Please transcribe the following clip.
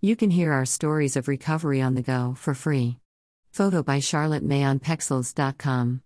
You can hear our stories of recovery on the go for free. Photo by Charlotte May on Pexels.com.